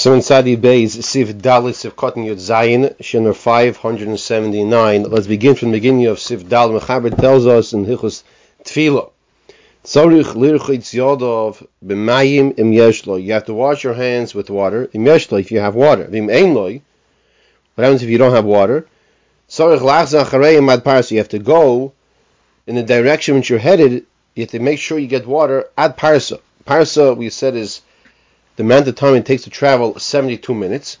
So inside the Beis, Siv Dalit, Siv Cotton Yud Zayin, Shinur 579. Let's begin from the beginning of Siv Dal. Mechaber tells us in Hichus Tfilo. Tzorich lirchitz yodov b'mayim im yeshlo. You have to wash your hands with water. Im yeshlo, if you have water. Vim ein loy. What happens if you don't have water? Tzorich lachzan mad parsa. You have to go in the direction which you're headed. You have to make sure you get water at parsa. Parsa, we said, is the amount of time it takes to travel 72 minutes.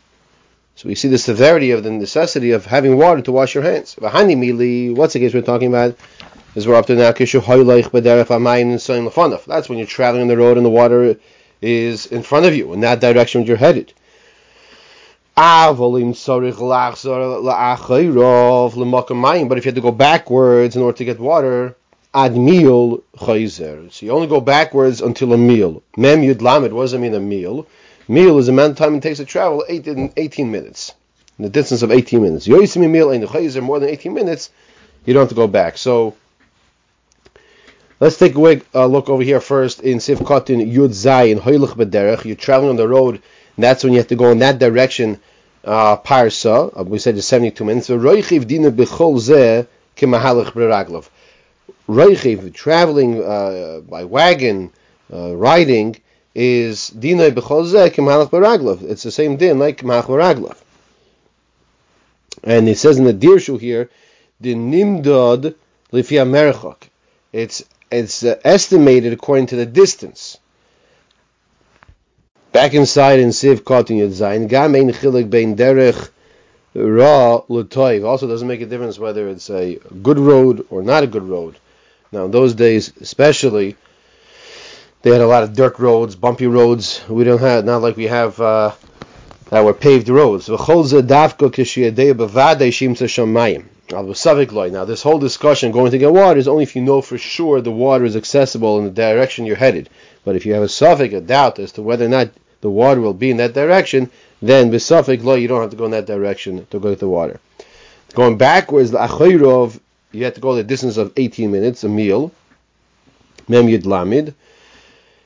So we see the severity of the necessity of having water to wash your hands. Vahani mili, what's the case we're talking about? Is we're up to now That's when you're traveling on the road and the water is in front of you, in that direction you're headed. But if you had to go backwards in order to get water, ad meal chayzer. So you only go backwards until a meal. Mem yud lamed. What does that mean? A meal. Meal is the amount of time it takes to travel. 18, 18 minutes. In the distance of 18 minutes. Yoisim meal and chayzer more than 18 minutes. You don't have to go back. So let's take a uh, look over here first in Sif Kotin Yud Zayin Hoylech Bederech. You're traveling on the road. And that's when you have to go in that direction. Uh, parsa. Uh, we said it's 72 minutes. Reichiv, traveling uh, by wagon, uh, riding, is dinay b'chol kemalach baraglov. It's the same din like kemalach baraglov. And it says in the dirshu here, the nimdod lifia merchok. It's it's uh, estimated according to the distance. Back inside in Siv Kotin Yud Zayin, gam ein chilik bein derech ra l'toiv. Also doesn't make a difference whether it's a good road or not a good road. Now, in those days, especially, they had a lot of dirt roads, bumpy roads. We don't have not like we have uh, our paved roads. Now, this whole discussion going to get water is only if you know for sure the water is accessible in the direction you're headed. But if you have a safek, a doubt as to whether or not the water will be in that direction, then with suffix law you don't have to go in that direction to go get the water. Going backwards, achayrov you have to go the distance of 18 minutes, a meal. Mem Yud Lamid.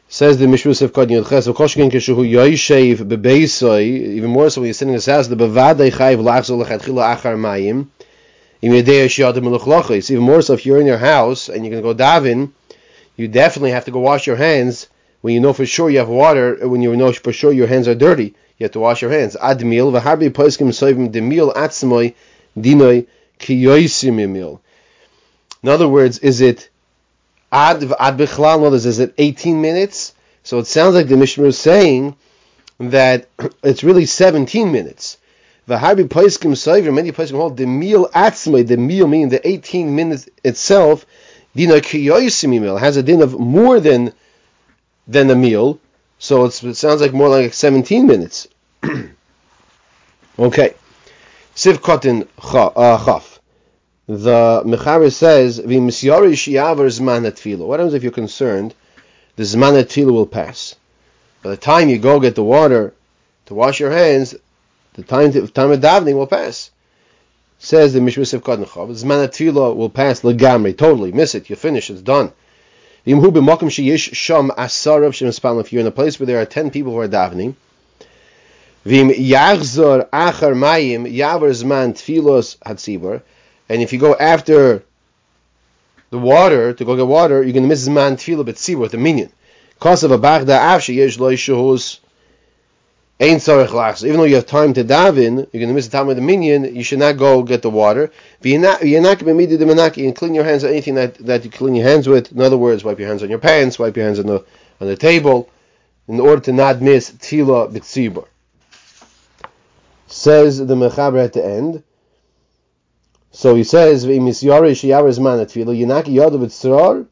Says the Mishra of Kod Yud Ches, V'koshkin kishuhu yoishev bebeisoi, even more so when you're sitting in his house, the bevadei chayv lachzol lechatchila achar mayim, im yedei. Even more so if you're in your house and you're going to go davin, you definitely have to go wash your hands when you know for sure you have water, when you know for sure your hands are dirty, you have to wash your hands. V'harbi soivim atzmoy dinoi. In other words, is it ad ad bichlal? Words, is it 18 minutes? So it sounds like the Mishnah is saying that it's really 17 minutes. The Harbi Paiskim Soiver, many Paiskim hold the the meal meaning the 18 minutes itself, dina kiyoisim meal, has a din of more than than the meal. So it sounds like more like 17 minutes. okay. Siv Kotin uh, Chaf the Mechaber says, What happens if you're concerned? The Zman will pass. By the time you go get the water to wash your hands, the time, to, time of davening will pass. Says the Mishra of Kodnachov, Zman Tefillah will pass legamri, totally. Miss it, you finish, it's done. If you're in a place where there are ten people who are davening, zman. And if you go after the water to go get water, you're going to miss man tefillah b'tzibur the minyan. Cause of a bagda avshi yesh lo yishuhus ain't sarich lachs. Even though you have time to daven, you're going to miss the time with the minyan. You should not go get the water. You're not going to clean your hands on anything that, that you clean your hands with. In other words, wipe your hands on your pants, wipe your hands on the on the table, in order to not miss tila b'tzibur. Says the mechaber at the end. So he says, "V'imisyari sheyavers man atfilo yinaki yodav b'tzrar,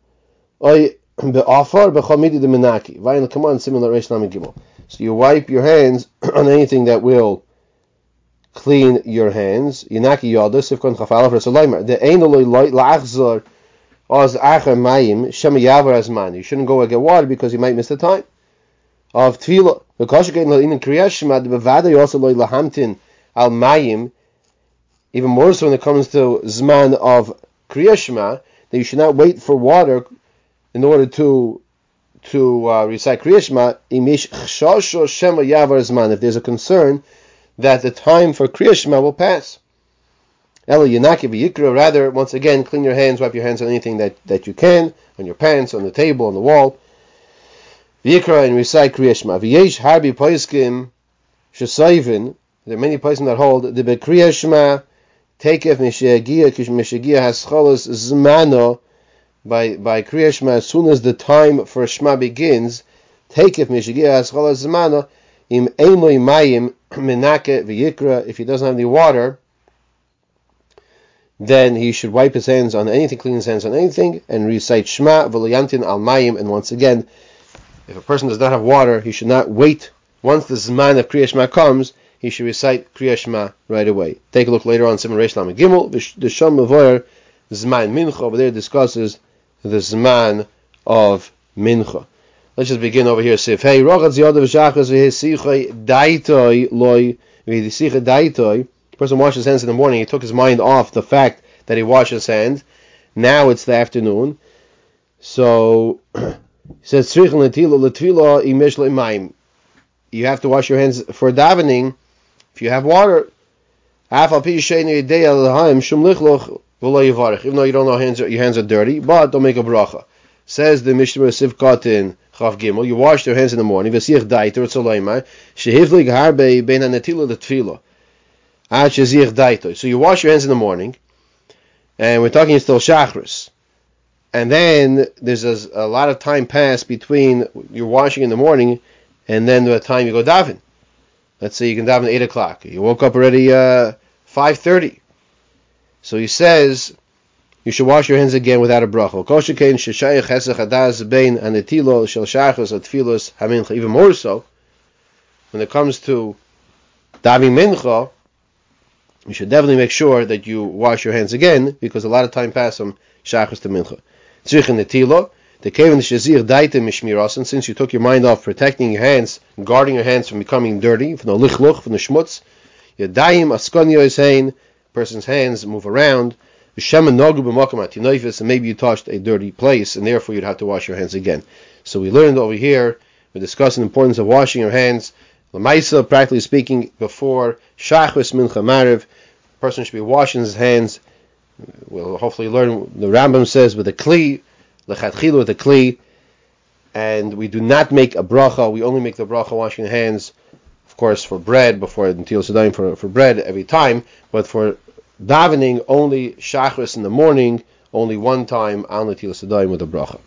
oy be'afar b'chamidi de menaki." Vayin come on, similar reish gimel. So you wipe your hands on anything that will clean your hands. Yinaki resolaymer. The ein loy la'achzor oz acher mayim shema yavar. You shouldn't go and get water because you might miss the time of tefillah. In kriyashma, the bevada also lahamtin al mayim even more so when it comes to Zman of Kriyashma, that you should not wait for water in order to to uh, recite Kriyashma, imish chshasho shema yavar zman, if there's a concern that the time for Kriyashma will pass. Ela Yanaki Yikra, rather, once again, clean your hands, wipe your hands on anything that, that you can, on your pants, on the table, on the wall. V'yikra and recite Kriyashma. V'yesh harbi poiskim shesayvin, there are many places that hold the Bekriyashma takef mishagia mishagia has cholos zmano by by Kriyashma as soon as the time for Shema begins, takef mishagia has cholos zmano im eimoi mayim menake v'yikra if he doesn't have any water then he should wipe his hands on anything, clean his hands on anything, and recite Shema v'loyantin al mayim. And once again, if a person does not have water, he should not wait. Once the zman of Kriya Shema comes, he should recite Kriya Shema right away. Take a look later on, Siman Reish Lamed Gimel, the Shom Zman Mincha, over there discusses the Zman of Mincha. Let's just begin over here. Sif hey, Rochat Ziyadav Shachas daitoi daitoi person washed his hands in the morning, he took his mind off the fact that he washed his hands. Now it's the afternoon. So he says You have to wash your hands for davening if you have water. Even though you don't know hands, your hands are dirty, but don't make a bracha. Says the Mishnah Sivkatin Chav Gimel, you wash your hands in the morning. V'sich daiter tzolema shehivlig harbe ben anetila the so you wash your hands in the morning, and we're talking still shachris. And then there's a, a, lot of time passed between you're washing in the morning and then the time you go daven. Let's say you can daven at 8 o'clock. You woke up already uh, 5.30. So he says you should wash your hands again without a bracha. Even more so, when it comes to davening mincha, you should definitely make sure that you wash your hands again because a lot of time passes from shachas to mincha. The mishmirasan, since you took your mind off protecting your hands, guarding your hands from becoming dirty, from the lichluch, from the schmutz, yadayim askonyo is saying, person's hands move around, and maybe you touched a dirty place, and therefore you'd have to wash your hands again. So we learned over here, we're discussing the importance of washing your hands Lamaisa, practically speaking, before Shachris Mincha Mariv, person should be washing his hands. We'll hopefully learn, the Rambam says, with a Kli, Lechatchilu with a Kli, and we do not make a bracha, we only make the bracha washing hands, course, for bread, before Natil Sadaim for, for bread every time, but for davening, only Shachris in the morning, only one time, on Natil Sadaim with a bracha.